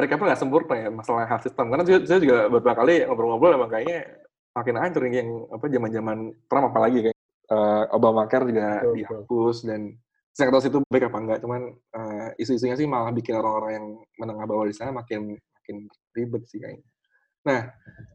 Amerika pun nggak sempurna ya masalah health system. Karena saya, saya juga beberapa kali ngobrol-ngobrol emang kayaknya makin hancur yang apa zaman-zaman Trump apalagi kayak uh, Obamacare juga betul, dihapus betul. dan saya nggak tahu itu baik apa enggak. Cuman uh, isu-isunya sih malah bikin orang-orang yang menengah bawah di sana makin makin ribet sih kayaknya. Nah,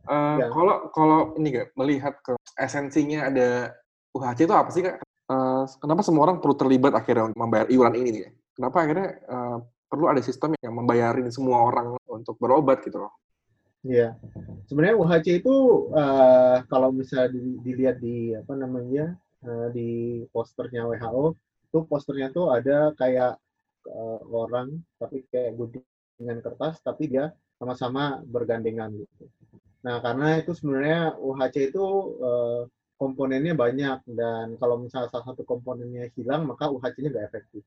uh, ya. kalau kalau ini gak melihat ke esensinya ada UHC itu apa sih kak? Uh, kenapa semua orang perlu terlibat akhirnya untuk membayar iuran ini nih? Kenapa akhirnya uh, perlu ada sistem yang membayarin semua orang untuk berobat gitu loh? Iya, sebenarnya UHC itu uh, kalau misalnya dilihat di apa namanya uh, di posternya WHO, itu posternya tuh ada kayak uh, orang tapi kayak guntingan kertas, tapi dia sama-sama bergandengan gitu. Nah, karena itu sebenarnya UHC itu uh, komponennya banyak dan kalau misalnya salah satu komponennya hilang maka UHC-nya nggak efektif.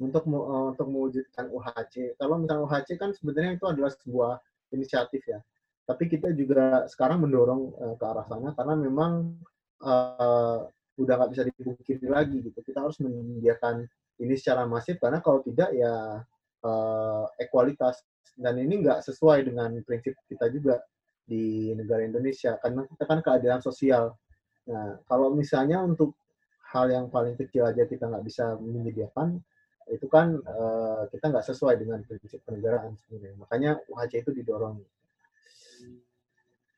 Untuk uh, untuk mewujudkan UHC, kalau misalnya UHC kan sebenarnya itu adalah sebuah inisiatif ya. Tapi kita juga sekarang mendorong uh, ke arah sana karena memang uh, udah nggak bisa dipungkiri lagi gitu. Kita harus menyediakan ini secara masif karena kalau tidak ya uh, ekualitas dan ini nggak sesuai dengan prinsip kita juga di negara Indonesia karena kita kan keadilan sosial. Nah, kalau misalnya untuk hal yang paling kecil aja kita nggak bisa menyediakan, itu kan uh, kita nggak sesuai dengan prinsip kenegaraan sebenarnya. Makanya UHC itu didorong.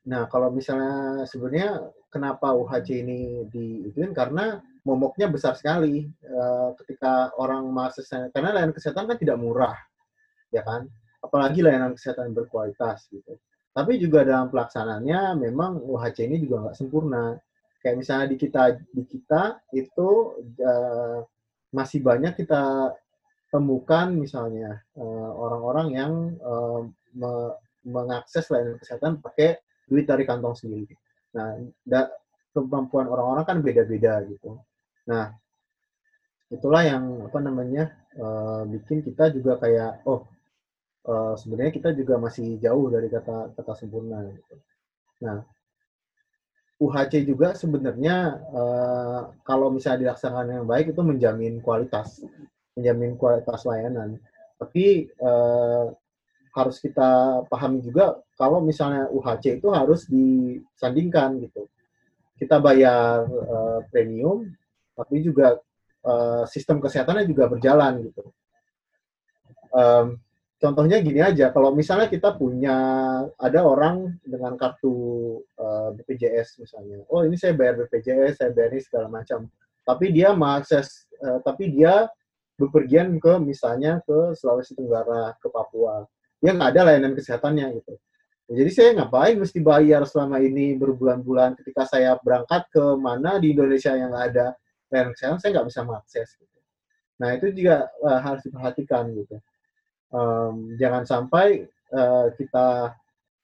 Nah, kalau misalnya sebenarnya kenapa UHC ini diikutin karena momoknya besar sekali uh, ketika orang mahasiswa karena layanan kesehatan kan tidak murah, ya kan? apalagi layanan kesehatan berkualitas gitu. Tapi juga dalam pelaksanaannya memang UHC ini juga nggak sempurna. Kayak misalnya di kita di kita itu uh, masih banyak kita temukan misalnya eh, orang-orang uh, yang uh, me mengakses layanan kesehatan pakai duit dari kantong sendiri. Nah, da, kemampuan orang-orang kan beda-beda gitu. Nah, itulah yang apa namanya uh, bikin kita juga kayak oh uh, sebenarnya kita juga masih jauh dari kata kata sempurna. Gitu. Nah, UHC juga sebenarnya uh, kalau misalnya dilaksanakan yang baik itu menjamin kualitas, menjamin kualitas layanan. Tapi uh, harus kita pahami juga kalau misalnya UHC itu harus disandingkan gitu. Kita bayar uh, premium, tapi juga uh, sistem kesehatannya juga berjalan gitu. Um, contohnya gini aja, kalau misalnya kita punya ada orang dengan kartu uh, eh, BPJS misalnya, oh ini saya bayar BPJS, saya bayar ini segala macam, tapi dia mengakses, uh, tapi dia bepergian ke misalnya ke Sulawesi Tenggara, ke Papua, dia nggak ada layanan kesehatannya gitu. Jadi saya ngapain mesti bayar selama ini berbulan-bulan ketika saya berangkat ke mana di Indonesia yang nggak ada layanan kesehatan, saya nggak bisa mengakses. Gitu. Nah itu juga uh, harus diperhatikan gitu um, jangan sampai uh, kita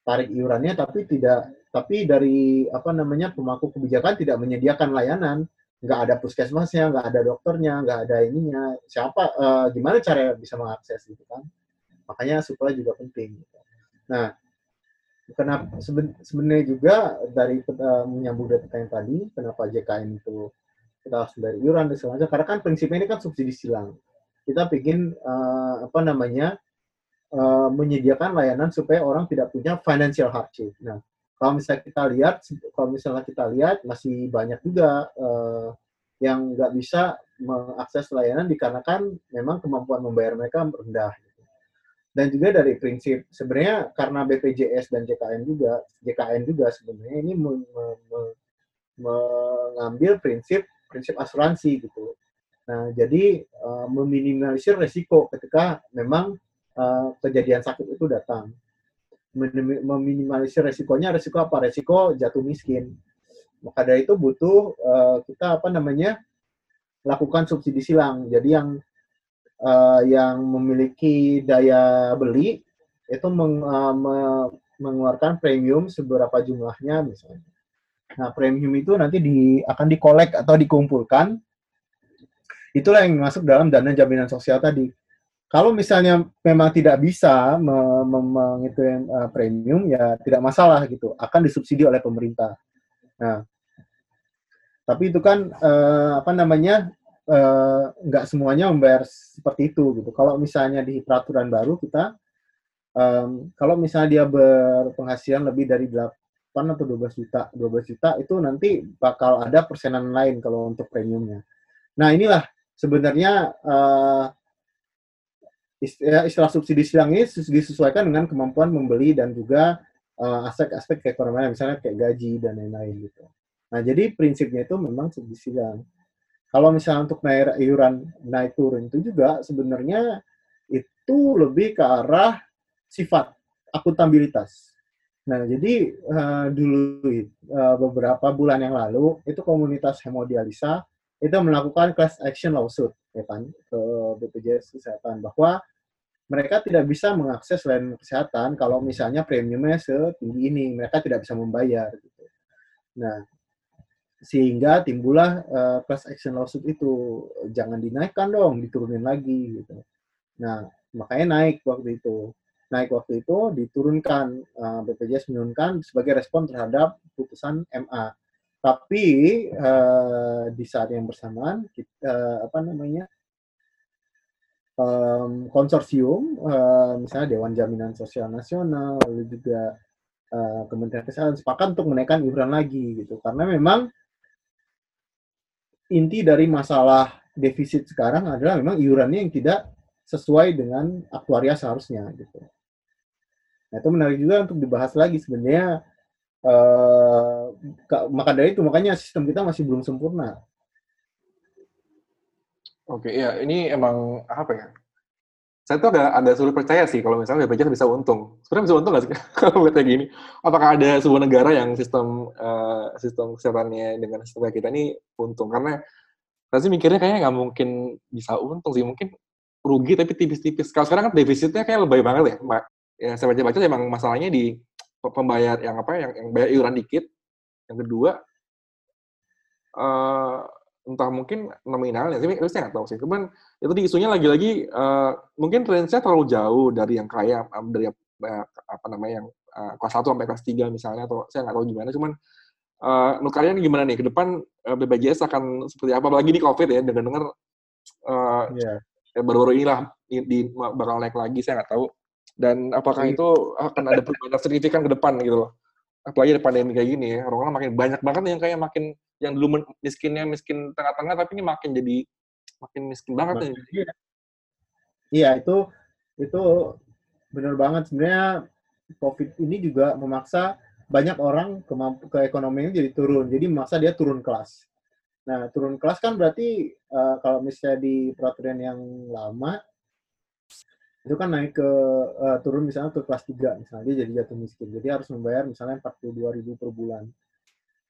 tarik iurannya tapi tidak tapi dari apa namanya pemangku kebijakan tidak menyediakan layanan. Nggak ada puskesmasnya nggak ada dokternya nggak ada ininya. Siapa uh, gimana cara bisa mengakses gitu kan? Makanya supply juga penting gitu. nah kenapa sebenarnya juga dari uh, menyambung dari pertanyaan tadi kenapa JKN itu kita harus bayar iuran dan segala karena kan prinsipnya ini kan subsidi silang kita bikin uh, apa namanya uh, menyediakan layanan supaya orang tidak punya financial hardship. Nah, kalau misalnya kita lihat, kalau misalnya kita lihat masih banyak juga uh, yang nggak bisa mengakses layanan dikarenakan memang kemampuan membayar mereka rendah. Dan juga dari prinsip sebenarnya karena BPJS dan JKN juga, JKN juga sebenarnya ini me, me, me, mengambil prinsip prinsip asuransi gitu. Nah, jadi uh, meminimalisir resiko ketika memang uh, kejadian sakit itu datang. Meminimalisir resikonya, resiko apa? Resiko jatuh miskin. Maka dari itu butuh uh, kita apa namanya lakukan subsidi silang. Jadi yang uh, yang memiliki daya beli itu meng, uh, me, mengeluarkan premium seberapa jumlahnya misalnya. Nah, premium itu nanti di, akan dikolek atau dikumpulkan itulah yang masuk dalam dana jaminan sosial tadi. Kalau misalnya memang tidak bisa menghitung uh, premium, ya tidak masalah gitu, akan disubsidi oleh pemerintah. Nah, tapi itu kan uh, apa namanya uh, nggak semuanya membayar seperti itu gitu. Kalau misalnya di peraturan baru kita um, kalau misalnya dia berpenghasilan lebih dari 8 atau 12 juta, 12 juta itu nanti bakal ada persenan lain kalau untuk premiumnya. Nah inilah sebenarnya uh, istilah subsidi silang ini disesuaikan dengan kemampuan membeli dan juga aspek-aspek uh, keekonomian, misalnya kayak gaji dan lain-lain gitu. Nah jadi prinsipnya itu memang subsidi silang. Kalau misalnya untuk naik iuran naik turun itu juga sebenarnya itu lebih ke arah sifat akuntabilitas. Nah, jadi uh, dulu uh, beberapa bulan yang lalu itu komunitas hemodialisa itu melakukan class action lawsuit ya kan ke BPJS Kesehatan bahwa mereka tidak bisa mengakses layanan kesehatan kalau misalnya premiumnya setinggi ini, mereka tidak bisa membayar gitu. Nah, sehingga timbullah uh, class action lawsuit itu. Jangan dinaikkan dong diturunin lagi gitu. Nah makanya naik waktu itu. Naik waktu itu diturunkan uh, BPJS menurunkan sebagai respon terhadap putusan MA tapi uh, di saat yang bersamaan kita, uh, apa namanya um, konsorsium uh, misalnya Dewan Jaminan Sosial Nasional lalu juga uh, Kementerian Kesehatan sepakat untuk menaikkan iuran lagi gitu karena memang inti dari masalah defisit sekarang adalah memang iurannya yang tidak sesuai dengan aktuaria seharusnya gitu. Nah itu menarik juga untuk dibahas lagi sebenarnya. Uh, maka dari itu makanya sistem kita masih belum sempurna. Oke, ya ini emang apa ya? Saya tuh agak ada sulit percaya sih kalau misalnya BPJS bisa untung. Sebenarnya bisa untung nggak sih kalau kayak gini? Apakah ada sebuah negara yang sistem uh, sistem kesehatannya dengan sistem kita ini untung? Karena saya mikirnya kayaknya nggak mungkin bisa untung sih. Mungkin rugi tapi tipis-tipis. Kalau sekarang kan defisitnya kayak lebih banget ya, Mbak. Ya, saya baca-baca emang masalahnya di pembayar yang apa yang, yang bayar iuran dikit. Yang kedua, uh, entah mungkin nominalnya sih, saya nggak tahu sih. Cuman itu di isunya lagi-lagi uh, mungkin range-nya terlalu jauh dari yang kaya dari uh, apa namanya yang uh, kelas 1 sampai kelas 3 misalnya atau saya nggak tahu gimana cuman uh, menurut kalian gimana nih ke depan uh, BPJS akan seperti apa apalagi di Covid ya dengan dengar uh, yeah. ya baru-baru inilah di, di bakal naik lagi saya nggak tahu dan apakah iya. itu akan ada perubahan signifikan ke depan gitu loh apalagi ada pandemi kayak gini ya orang-orang makin banyak banget yang kayak makin yang dulu miskinnya miskin tengah-tengah tapi ini makin jadi makin miskin banget nih. Iya. itu itu benar banget sebenarnya COVID ini juga memaksa banyak orang kemampu ke ekonominya jadi turun. Jadi memaksa dia turun kelas. Nah, turun kelas kan berarti uh, kalau misalnya di peraturan yang lama itu kan naik ke uh, turun misalnya ke kelas 3 misalnya dia jadi jatuh miskin. Jadi harus membayar misalnya 42.000 per bulan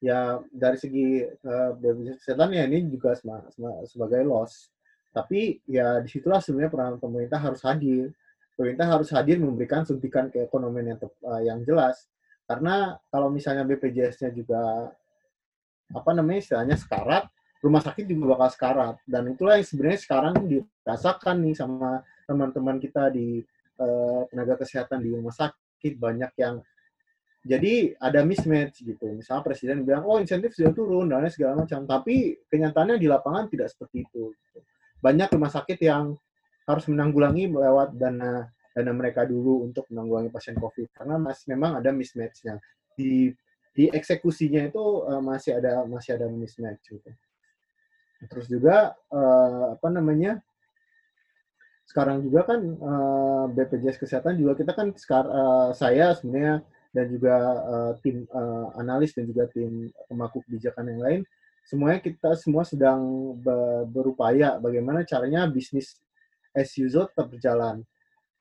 ya dari segi uh, kesehatan ya ini juga sebagai loss. Tapi ya di situlah sebenarnya peran pemerintah harus hadir. Pemerintah harus hadir memberikan suntikan keekonomian yang, uh, yang jelas. Karena kalau misalnya BPJS-nya juga apa namanya istilahnya sekarat, rumah sakit juga bakal sekarat. Dan itulah yang sebenarnya sekarang dirasakan nih sama teman-teman kita di uh, tenaga kesehatan di rumah sakit banyak yang jadi ada mismatch gitu. Misalnya presiden bilang, oh insentif sudah turun, dan segala macam. Tapi kenyataannya di lapangan tidak seperti itu. Banyak rumah sakit yang harus menanggulangi lewat dana dana mereka dulu untuk menanggulangi pasien COVID. Karena masih memang ada mismatch-nya. Di di eksekusinya itu uh, masih ada masih ada mismatch gitu. Terus juga uh, apa namanya? Sekarang juga kan uh, eh, BPJS kesehatan juga kita kan sekarang uh, saya sebenarnya dan juga uh, tim uh, analis dan juga tim pemangku kebijakan yang lain semuanya kita semua sedang berupaya bagaimana caranya bisnis as usual tetap berjalan.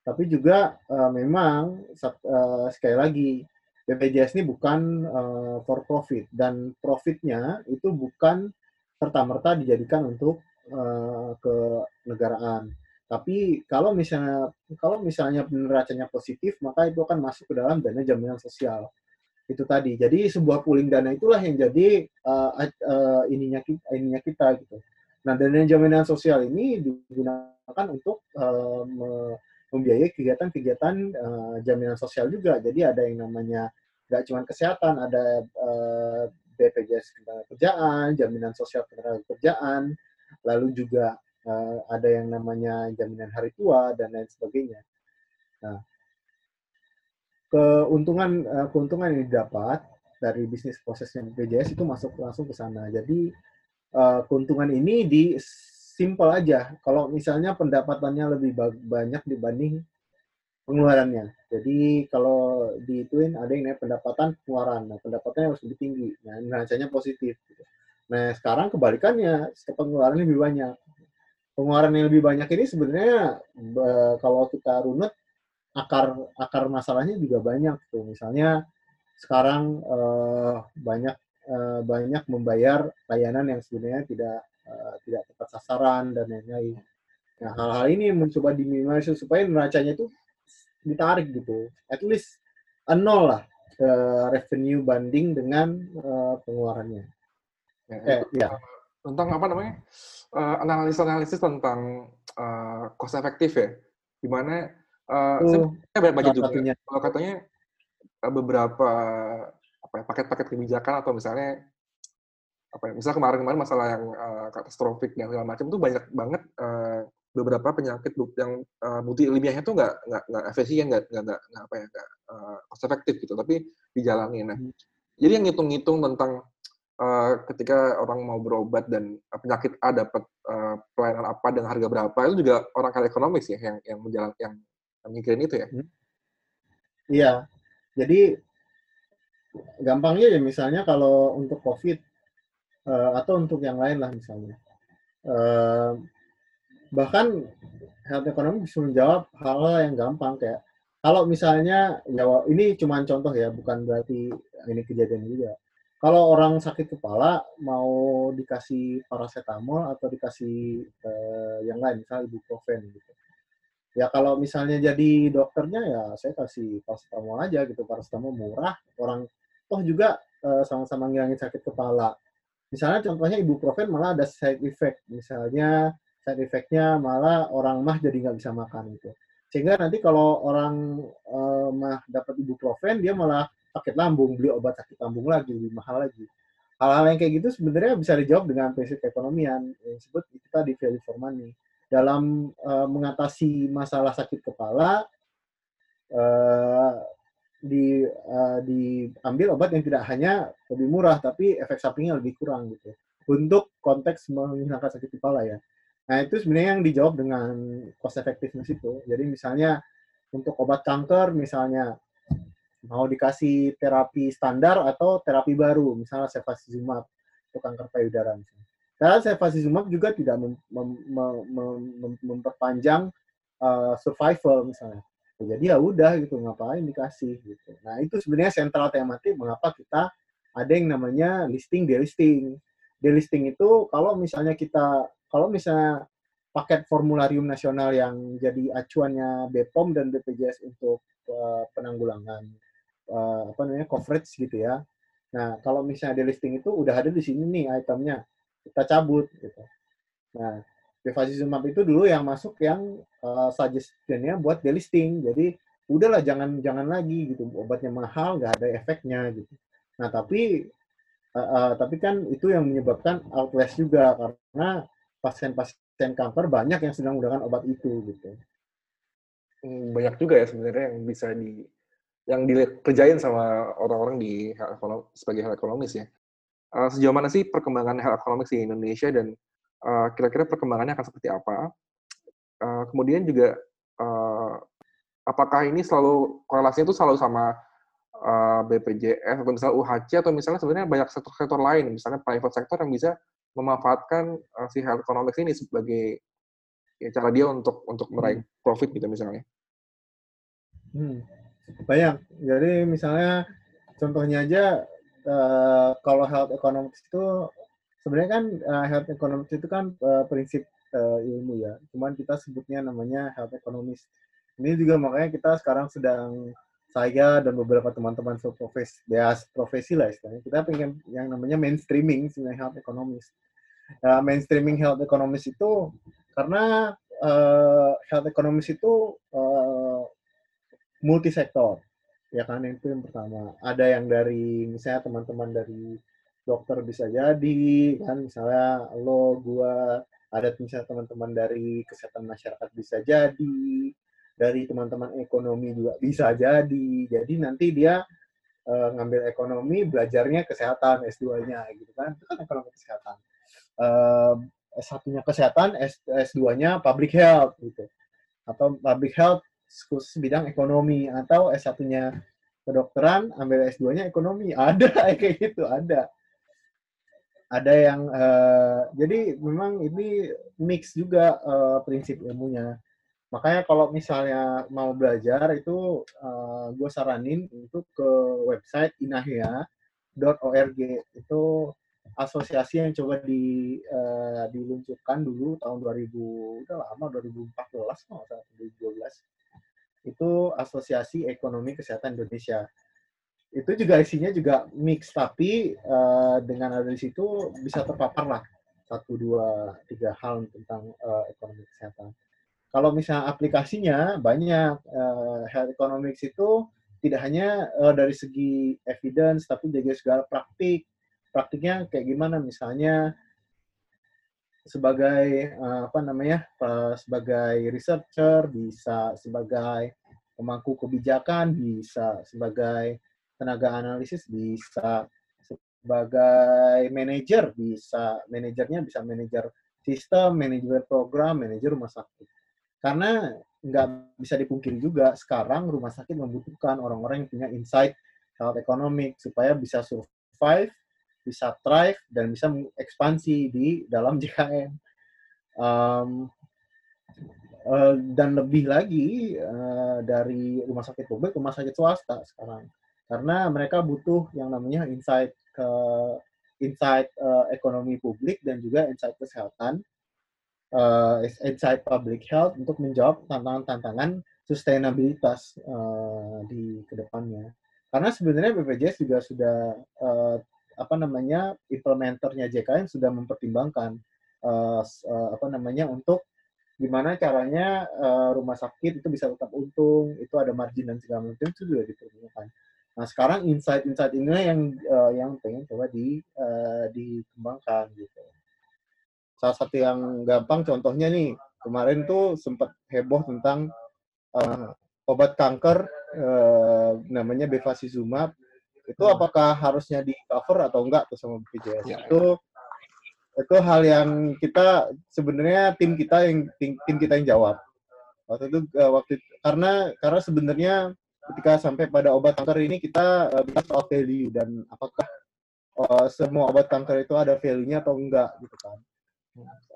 Tapi juga uh, memang uh, sekali lagi BPJS ini bukan uh, for profit dan profitnya itu bukan serta merta dijadikan untuk uh, ke negaraan tapi kalau misalnya kalau misalnya neracanya positif, maka itu akan masuk ke dalam dana jaminan sosial. Itu tadi. Jadi sebuah pooling dana itulah yang jadi uh, uh, ininya kita, ininya kita gitu. Nah, dana jaminan sosial ini digunakan untuk uh, membiayai kegiatan-kegiatan uh, jaminan sosial juga. Jadi ada yang namanya nggak cuma kesehatan, ada uh, BPJS kerjaan, jaminan sosial kerjaan, lalu juga uh, ada yang namanya jaminan hari tua dan lain sebagainya. Nah, keuntungan uh, keuntungan yang didapat dari bisnis prosesnya BPJS itu masuk langsung ke sana. Jadi uh, keuntungan ini di simple aja. Kalau misalnya pendapatannya lebih banyak dibanding pengeluarannya. Jadi kalau diituin ada yang pendapatan pengeluaran. Nah, pendapatannya harus lebih tinggi. Nah, neracanya positif. Gitu. Nah, sekarang kebalikannya, pengeluaran lebih banyak. Pengeluaran yang lebih banyak ini sebenarnya kalau kita runut akar akar masalahnya juga banyak tuh. Misalnya sekarang uh, banyak uh, banyak membayar layanan yang sebenarnya tidak uh, tidak tepat sasaran dan lain-lain. Nah, hal-hal ini mencoba diminimalisir supaya neracanya itu ditarik gitu. At least a nol lah uh, revenue banding dengan pengeluarannya. Ya, eh, ya. Tentang apa namanya? Uh, analisis-analisis tentang uh, cost efektif ya. Gimana Uh, uh, saya baca juga kalau katanya uh, beberapa apa ya, paket-paket kebijakan atau misalnya apa ya, misal kemarin-kemarin masalah yang uh, katastrofik dan segala macam itu banyak banget uh, beberapa penyakit yang uh, bukti ilmiahnya tuh nggak nggak nggak efisien nggak nggak nggak apa ya nggak uh, cost efektif gitu tapi dijalani nah hmm. jadi yang ngitung-ngitung tentang uh, ketika orang mau berobat dan penyakit A dapat uh, pelayanan apa dengan harga berapa itu juga orang kaya ekonomis ya yang yang menjalan yang mikirin itu ya? Hmm. Iya. Jadi gampangnya ya misalnya kalau untuk COVID uh, atau untuk yang lain lah misalnya. Uh, bahkan health economy bisa menjawab hal-hal yang gampang kayak kalau misalnya ya ini cuma contoh ya bukan berarti ini kejadian juga kalau orang sakit kepala mau dikasih paracetamol atau dikasih uh, yang lain misalnya ibuprofen gitu. Ya kalau misalnya jadi dokternya ya saya kasih paracetamol aja gitu. Paracetamol murah orang toh juga uh, sama-sama ngilangin sakit kepala. Misalnya contohnya ibuprofen malah ada side effect. Misalnya side effectnya malah orang mah jadi nggak bisa makan gitu. Sehingga nanti kalau orang uh, mah dapat ibuprofen dia malah sakit lambung beli obat sakit lambung lagi lebih mahal lagi hal-hal yang kayak gitu sebenarnya bisa dijawab dengan prinsip ekonomian yang disebut itu tadi value for money dalam uh, mengatasi masalah sakit kepala uh, di uh, diambil obat yang tidak hanya lebih murah tapi efek sampingnya lebih kurang gitu untuk konteks menghilangkan sakit kepala ya. Nah itu sebenarnya yang dijawab dengan cost effectiveness itu. Jadi misalnya untuk obat kanker misalnya mau dikasih terapi standar atau terapi baru misalnya cefazizumab untuk kanker payudara misalnya. Cefazizumab juga tidak mem, mem, mem, mem, memperpanjang uh, survival misalnya. Jadi ya udah gitu, ngapain dikasih gitu. Nah itu sebenarnya sentral tematik mengapa kita ada yang namanya listing delisting. Delisting itu kalau misalnya kita kalau misalnya paket formularium nasional yang jadi acuannya BPOM dan BPJS untuk uh, penanggulangan uh, apa namanya coverage gitu ya. Nah, kalau misalnya delisting itu udah ada di sini nih itemnya kita cabut gitu. Nah, bevacizumab itu dulu yang masuk yang uh, suggestionnya buat delisting. Jadi udahlah jangan jangan lagi gitu obatnya mahal nggak ada efeknya gitu. Nah tapi uh, uh, tapi kan itu yang menyebabkan outlast juga karena pasien-pasien kanker banyak yang sedang menggunakan obat itu gitu. Hmm, banyak juga ya sebenarnya yang bisa di yang dikerjain sama orang-orang di sebagai health ekonomis ya uh, sejauh mana sih perkembangan health economics di Indonesia dan uh, kira-kira perkembangannya akan seperti apa? Uh, kemudian juga uh, apakah ini selalu korelasinya itu selalu sama uh, BPJS atau misalnya UHC atau misalnya sebenarnya banyak sektor-sektor lain, misalnya private sector yang bisa memanfaatkan uh, si health economics ini sebagai ya, cara dia untuk untuk meraih hmm. profit gitu misalnya. Hmm. Banyak. Jadi misalnya contohnya aja uh, kalau health economics itu sebenarnya kan uh, health economics itu kan uh, prinsip uh, ilmu ya. Cuman kita sebutnya namanya health economics. Ini juga makanya kita sekarang sedang saya dan beberapa teman-teman profesi, ya profesi lah istilahnya. Kita pengen yang namanya mainstreaming sebenarnya health economics. Uh, mainstreaming health economics itu karena uh, health economics itu uh, multisektor ya kan itu yang pertama ada yang dari misalnya teman-teman dari dokter bisa jadi kan misalnya lo gua ada misalnya teman-teman dari kesehatan masyarakat bisa jadi dari teman-teman ekonomi juga bisa jadi. Jadi nanti dia uh, ngambil ekonomi, belajarnya kesehatan S2-nya gitu kan. Itu kan ekonomi kesehatan. Uh, S1-nya kesehatan, S, S2-nya public health gitu. Atau public health khusus bidang ekonomi atau S1-nya kedokteran, ambil S2-nya ekonomi. Ada kayak gitu, ada. Ada yang uh, jadi memang ini mix juga uh, prinsip ilmunya. Makanya kalau misalnya mau belajar itu uh, gue saranin untuk ke website inahya.org itu asosiasi yang coba di uh, diluncurkan dulu tahun 2000 udah lama 2014 mau 2012 itu asosiasi ekonomi kesehatan Indonesia. Itu juga isinya juga mix tapi uh, dengan ada di situ bisa terpapar lah. Satu dua tiga hal tentang uh, ekonomi kesehatan. Kalau misalnya aplikasinya banyak uh, health economics itu tidak hanya uh, dari segi evidence tapi juga segala praktik. Praktiknya kayak gimana? Misalnya sebagai uh, apa namanya uh, sebagai researcher bisa sebagai pemangku kebijakan bisa sebagai tenaga analisis bisa sebagai manajer bisa manajernya bisa manajer sistem manajer program manajer rumah sakit. Karena nggak bisa dipungkiri juga sekarang rumah sakit membutuhkan orang-orang yang punya insight health economic supaya bisa survive bisa thrive dan bisa ekspansi di dalam JKN. Um, uh, dan lebih lagi uh, dari rumah sakit publik, rumah sakit swasta sekarang, karena mereka butuh yang namanya insight ke insight uh, ekonomi publik dan juga insight kesehatan, uh, insight public health untuk menjawab tantangan-tantangan sustainabilitas uh, di ke depannya. Karena sebenarnya BPJS juga sudah uh, apa namanya implementernya JKN sudah mempertimbangkan uh, uh, apa namanya untuk gimana caranya uh, rumah sakit itu bisa tetap untung, itu ada margin dan segala macam itu juga dipertimbangkan. Nah sekarang insight-insight ini yang uh, yang pengen coba di uh, dikembangkan gitu. Salah satu yang gampang contohnya nih kemarin tuh sempat heboh tentang uh, obat kanker uh, namanya bevacizumab itu hmm. apakah harusnya di cover atau enggak tuh sama BPJS ya, itu itu hal yang kita sebenarnya tim kita yang tim, tim kita yang jawab. Waktu itu uh, waktu itu, karena karena sebenarnya ketika sampai pada obat kanker ini kita uh, bicara soal value dan apakah uh, semua obat kanker itu ada value-nya atau enggak gitu kan.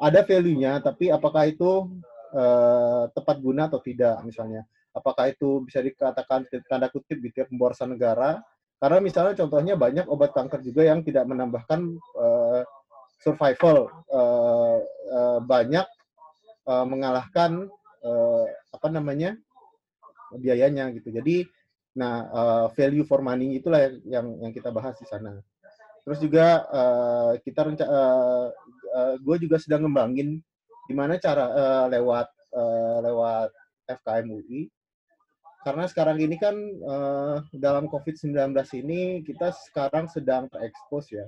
Ada value-nya tapi apakah itu uh, tepat guna atau tidak misalnya. Apakah itu bisa dikatakan tanda kutip gitu ya pemborosan negara karena misalnya contohnya banyak obat kanker juga yang tidak menambahkan uh, survival, uh, uh, banyak uh, mengalahkan uh, apa namanya biayanya gitu. Jadi, nah uh, value for money itulah yang yang kita bahas di sana. Terus juga uh, kita uh, uh, gue juga sedang ngembangin gimana cara uh, lewat uh, lewat FKM UI karena sekarang ini kan uh, dalam COVID-19 ini kita sekarang sedang terekspos ya.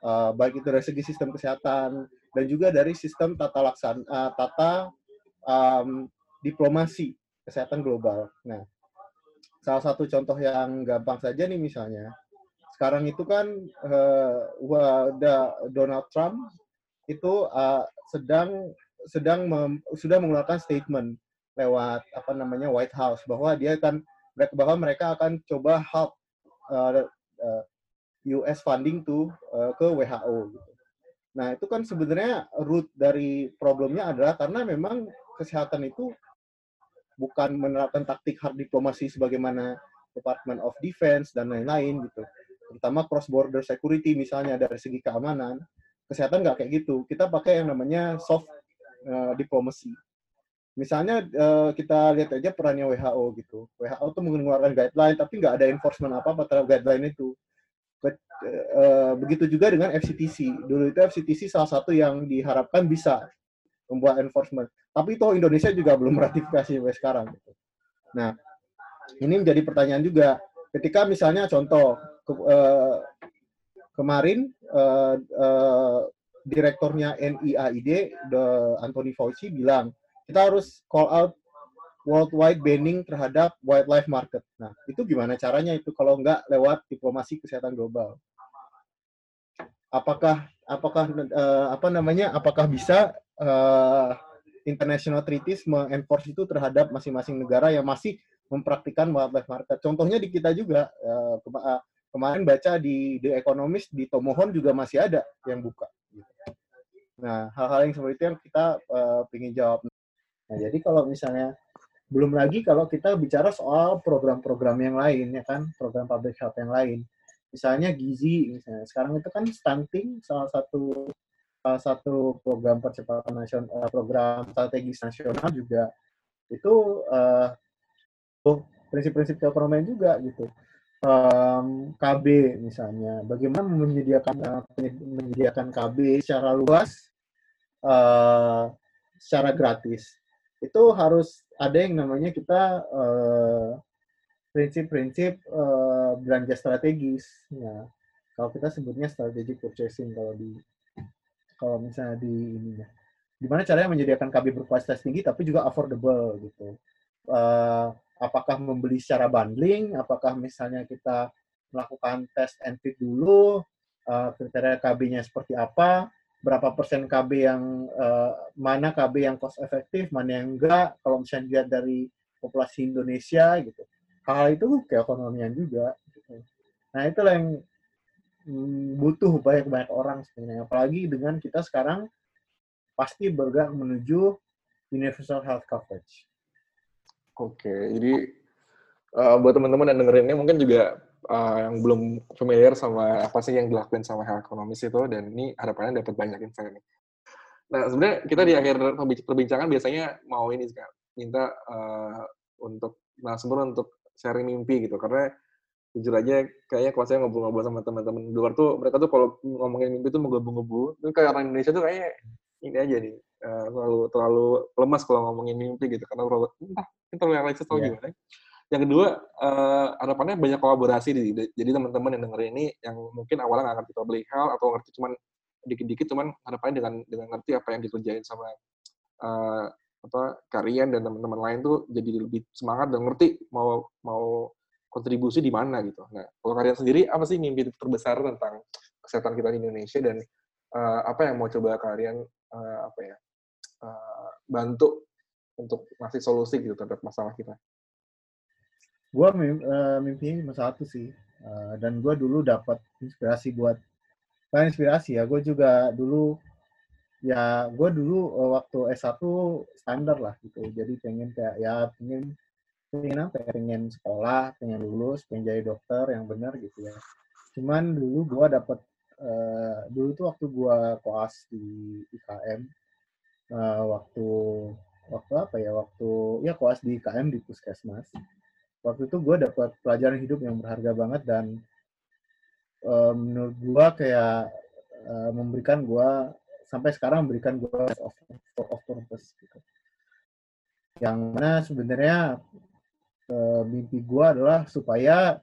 Uh, baik itu dari segi sistem kesehatan dan juga dari sistem tata laksana uh, tata um, diplomasi kesehatan global. Nah, salah satu contoh yang gampang saja nih misalnya, sekarang itu kan uh, Donald Trump itu uh, sedang sedang mem, sudah mengeluarkan statement lewat apa namanya White House bahwa dia akan bahwa mereka akan coba help uh, uh, US funding to uh, ke WHO gitu. Nah, itu kan sebenarnya root dari problemnya adalah karena memang kesehatan itu bukan menerapkan taktik hard diplomasi sebagaimana Department of Defense dan lain-lain gitu. Terutama cross border security misalnya dari segi keamanan, kesehatan nggak kayak gitu. Kita pakai yang namanya soft uh, diplomacy misalnya uh, kita lihat aja perannya WHO gitu. WHO tuh mengeluarkan guideline tapi nggak ada enforcement apa-apa terhadap guideline itu. Ke, uh, begitu juga dengan FCTC. Dulu itu FCTC salah satu yang diharapkan bisa membuat enforcement. Tapi itu Indonesia juga belum ratifikasi sampai sekarang. Gitu. Nah, ini menjadi pertanyaan juga. Ketika misalnya contoh ke, uh, kemarin uh, uh, direkturnya NIAID, Anthony Fauci bilang kita harus call out worldwide banning terhadap wildlife market. Nah, itu gimana caranya itu kalau nggak lewat diplomasi kesehatan global? Apakah apakah uh, apa namanya? Apakah bisa uh, international treaties mengenforce itu terhadap masing-masing negara yang masih mempraktikkan wildlife market? Contohnya di kita juga uh, kemarin baca di The Economist di Tomohon juga masih ada yang buka. Nah, hal-hal yang seperti itu yang kita uh, ingin jawab. Nah, jadi kalau misalnya belum lagi kalau kita bicara soal program-program yang lain ya kan, program public health yang lain. Misalnya gizi misalnya. Sekarang itu kan stunting salah satu salah satu program percepatan nasional eh, program strategis nasional juga itu uh, prinsip-prinsip keekonomian juga gitu. Um, KB misalnya, bagaimana menyediakan uh, menyediakan KB secara luas, uh, secara gratis itu harus ada yang namanya kita prinsip-prinsip uh, belanja strategis. Ya, kalau kita sebutnya strategic purchasing kalau di kalau misalnya di ini ya. Gimana caranya menyediakan KB berkualitas tinggi tapi juga affordable gitu. Uh, apakah membeli secara bundling? Apakah misalnya kita melakukan test and fit dulu? Uh, kriteria KB-nya seperti apa? Berapa persen KB yang uh, mana KB yang cost efektif, mana yang enggak, kalau misalnya dilihat dari populasi Indonesia gitu. Hal itu keekonomian juga. Gitu. Nah itulah yang mm, butuh banyak banyak orang sebenarnya. Apalagi dengan kita sekarang pasti bergerak menuju universal health coverage. Oke, jadi uh, buat teman-teman yang dengerin ini mungkin juga uh, yang belum familiar sama apa sih yang dilakukan sama health ekonomis itu dan ini harapannya dapat banyak insight nih. Nah sebenarnya kita di akhir perbincangan biasanya mau ini kan minta uh, untuk narasumber untuk sharing mimpi gitu karena jujur aja kayaknya kalau saya ngobrol-ngobrol sama teman-teman di luar tuh mereka tuh kalau ngomongin mimpi tuh menggebu-gebu itu kayak orang Indonesia tuh kayaknya ini aja nih uh, terlalu terlalu lemas kalau ngomongin mimpi gitu karena terlalu entah terlalu realistis atau yeah. gimana yang kedua, uh, harapannya banyak kolaborasi. Di, jadi teman-teman yang denger ini, yang mungkin awalnya nggak ngerti public health atau ngerti cuman dikit-dikit, cuman harapannya dengan dengan ngerti apa yang dikerjain sama uh, apa kalian dan teman-teman lain tuh jadi lebih semangat dan ngerti mau mau kontribusi di mana gitu. Nah, kalau kalian sendiri apa sih mimpi terbesar tentang kesehatan kita di Indonesia dan uh, apa yang mau coba kalian uh, apa ya uh, bantu untuk ngasih solusi gitu terhadap masalah kita? Gue uh, mimpinya cuma satu sih uh, dan gue dulu dapat inspirasi buat kan inspirasi ya gue juga dulu ya gue dulu uh, waktu S1 standar lah gitu. Jadi pengen kayak ya pengen pengen apa ya pengen sekolah pengen lulus pengen jadi dokter yang benar gitu ya. Cuman dulu gue dapat uh, dulu tuh waktu gue koas di IKM uh, waktu waktu apa ya waktu ya koas di IKM di puskesmas waktu itu gue dapat pelajaran hidup yang berharga banget dan uh, menurut gue kayak uh, memberikan gue sampai sekarang memberikan gue of, of purpose gitu. Yang mana sebenarnya uh, mimpi gue adalah supaya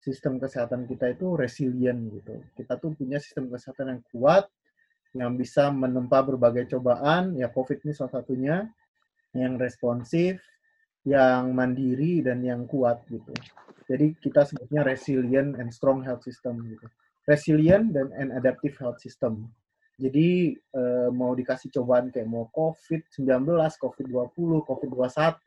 sistem kesehatan kita itu resilient gitu. Kita tuh punya sistem kesehatan yang kuat, yang bisa menempa berbagai cobaan, ya COVID ini salah satunya, yang responsif, yang mandiri dan yang kuat gitu. Jadi kita sebutnya resilient and strong health system gitu. Resilient dan an adaptive health system. Jadi eh, mau dikasih cobaan kayak mau COVID-19, COVID-20, COVID-21,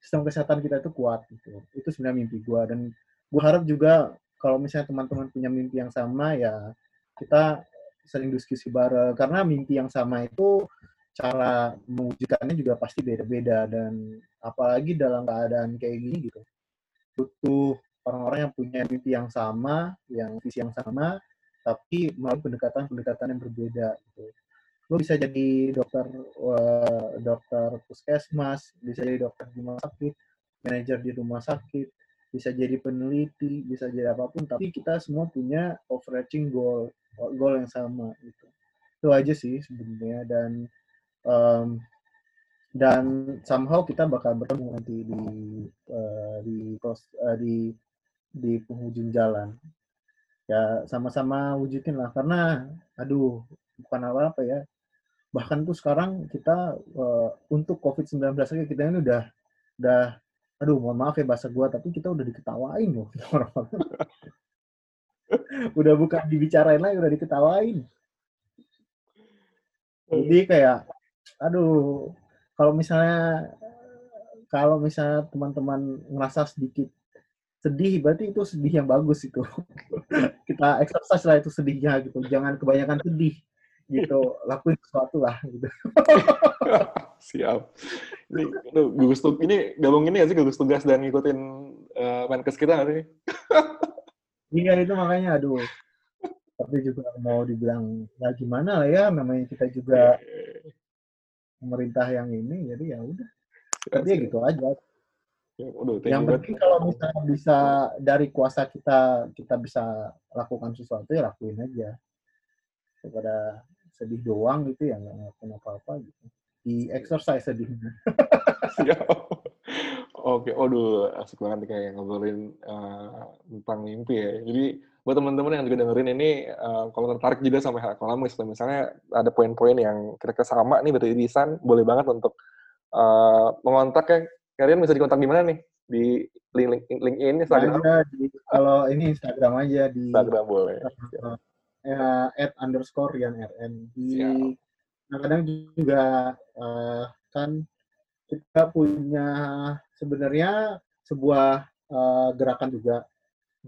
sistem kesehatan kita itu kuat gitu. Itu sebenarnya mimpi gue dan gue harap juga kalau misalnya teman-teman punya mimpi yang sama ya kita sering diskusi bareng karena mimpi yang sama itu cara mewujudkannya juga pasti beda-beda dan apalagi dalam keadaan kayak gini gitu butuh orang-orang yang punya mimpi yang sama, yang visi yang sama, tapi melalui pendekatan-pendekatan yang berbeda gitu. Lo bisa jadi dokter uh, dokter puskesmas, bisa jadi dokter di rumah sakit, manajer di rumah sakit, bisa jadi peneliti, bisa jadi apa pun, tapi kita semua punya overarching goal, goal yang sama gitu. Itu aja sih sebenarnya dan um, dan somehow kita bakal bertemu nanti di uh, di uh, di di penghujung jalan. Ya sama-sama wujudin lah karena aduh bukan apa apa ya. Bahkan tuh sekarang kita uh, untuk COVID-19 aja kita ini udah udah aduh mohon maaf ya bahasa gua tapi kita udah diketawain loh udah bukan dibicarain lagi udah diketawain. Jadi kayak aduh kalau misalnya kalau misalnya teman-teman ngerasa sedikit sedih berarti itu sedih yang bagus itu. Kita exercise lah itu sedihnya gitu. Jangan kebanyakan sedih gitu. Lakuin sesuatu lah gitu. Siap. Ini gugus tugas ini gabung ini ya sih gugus tugas dan ngikutin uh, Menkes kita nggak sih? Iya itu makanya aduh. Tapi juga mau dibilang ya gimana lah ya namanya kita juga pemerintah yang ini jadi ya udah. Tapi ya gitu aja. Ya, udah, yang penting kalau misalnya bisa dari kuasa kita kita bisa lakukan sesuatu ya lakuin aja. Daripada sedih doang gitu ya nggak ngelakuin apa-apa gitu. Di exercise sedihnya Oke, aduh asik banget kayak ngobrolin uh, tentang mimpi ya. Jadi buat teman-teman yang juga dengerin ini, uh, kalau tertarik juga sama hal ekonomis, misalnya ada poin-poin yang kira-kira sama nih beririsan, boleh banget untuk uh, mengontak ya. Kalian bisa dikontak di mana nih? Di link, link, link ini Instagram? Ada di, kalau ini Instagram aja di Instagram boleh. Uh, uh, at underscore yang rn di nah kadang juga uh, kan kita punya sebenarnya sebuah uh, gerakan juga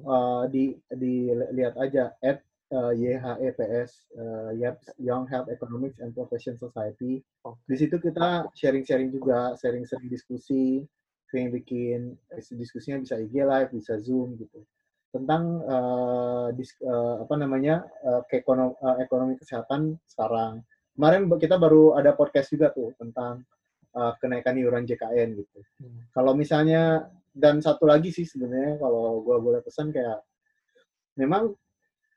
uh, di dilihat aja at uh, YHEPS uh, Young Health Economics and Profession Society. Di situ kita sharing-sharing juga, sharing-sharing diskusi, sering bikin diskusinya bisa IG live, bisa Zoom gitu tentang uh, dis, uh, apa namanya uh, ke ekonomi, uh, ekonomi kesehatan sekarang. Kemarin kita baru ada podcast juga tuh tentang uh, kenaikan iuran JKN gitu. Hmm. Kalau misalnya dan satu lagi sih sebenarnya kalau gue boleh pesan kayak memang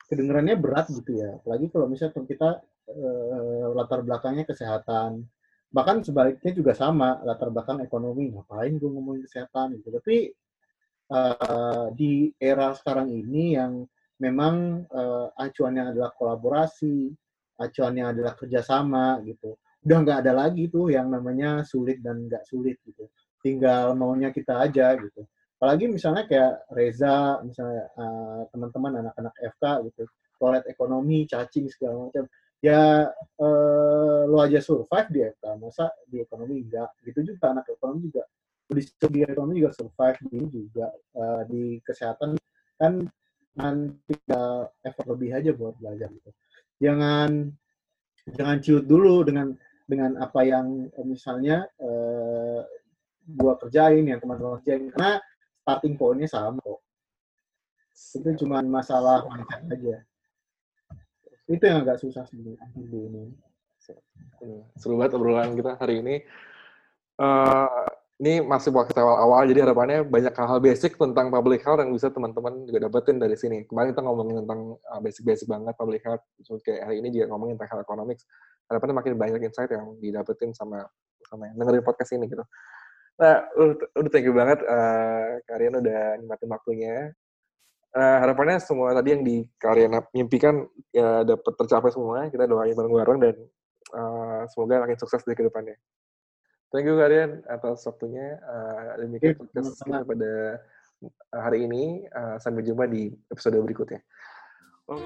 kedengarannya berat gitu ya. Apalagi kalau misalnya kita uh, latar belakangnya kesehatan. Bahkan sebaliknya juga sama latar belakang ekonomi. Ngapain gue ngomongin kesehatan gitu. Tapi uh, di era sekarang ini yang memang uh, acuannya adalah kolaborasi, acuannya adalah kerjasama gitu. Udah nggak ada lagi tuh yang namanya sulit dan nggak sulit gitu. Tinggal maunya kita aja gitu. Apalagi misalnya kayak Reza, misalnya uh, teman-teman anak-anak FK gitu, toilet ekonomi, cacing segala macam. Ya uh, lo aja survive di FK, masa di ekonomi enggak. Gitu juga anak ekonomi juga di segi ekonomi juga survive ini juga uh, di kesehatan kan nanti effort lebih aja buat belajar gitu jangan jangan ciut dulu dengan dengan apa yang misalnya uh, gua kerjain yang teman-teman kerjain. Karena starting pointnya sama kok. Itu cuma masalah mindset aja. Itu yang agak susah sebenarnya. Ini seru banget obrolan kita hari ini. Uh, ini masih waktu awal-awal, jadi harapannya banyak hal-hal basic tentang public health yang bisa teman-teman juga dapetin dari sini. Kemarin kita ngomongin tentang basic-basic banget public health, so, kayak hari ini juga ngomongin tentang health economics. Harapannya makin banyak insight yang didapetin sama sama yang dengerin podcast ini gitu. Nah, udah, thank you banget uh, kalian udah nikmatin waktunya. Uh, harapannya semua tadi yang di kalian mimpikan ya dapat tercapai semua. Kita doain bareng-bareng dan uh, semoga makin sukses di ke depannya. Thank you kalian atas waktunya. Uh, demikian iya, podcast kita pada hari ini. Uh, sampai jumpa di episode berikutnya. Oh.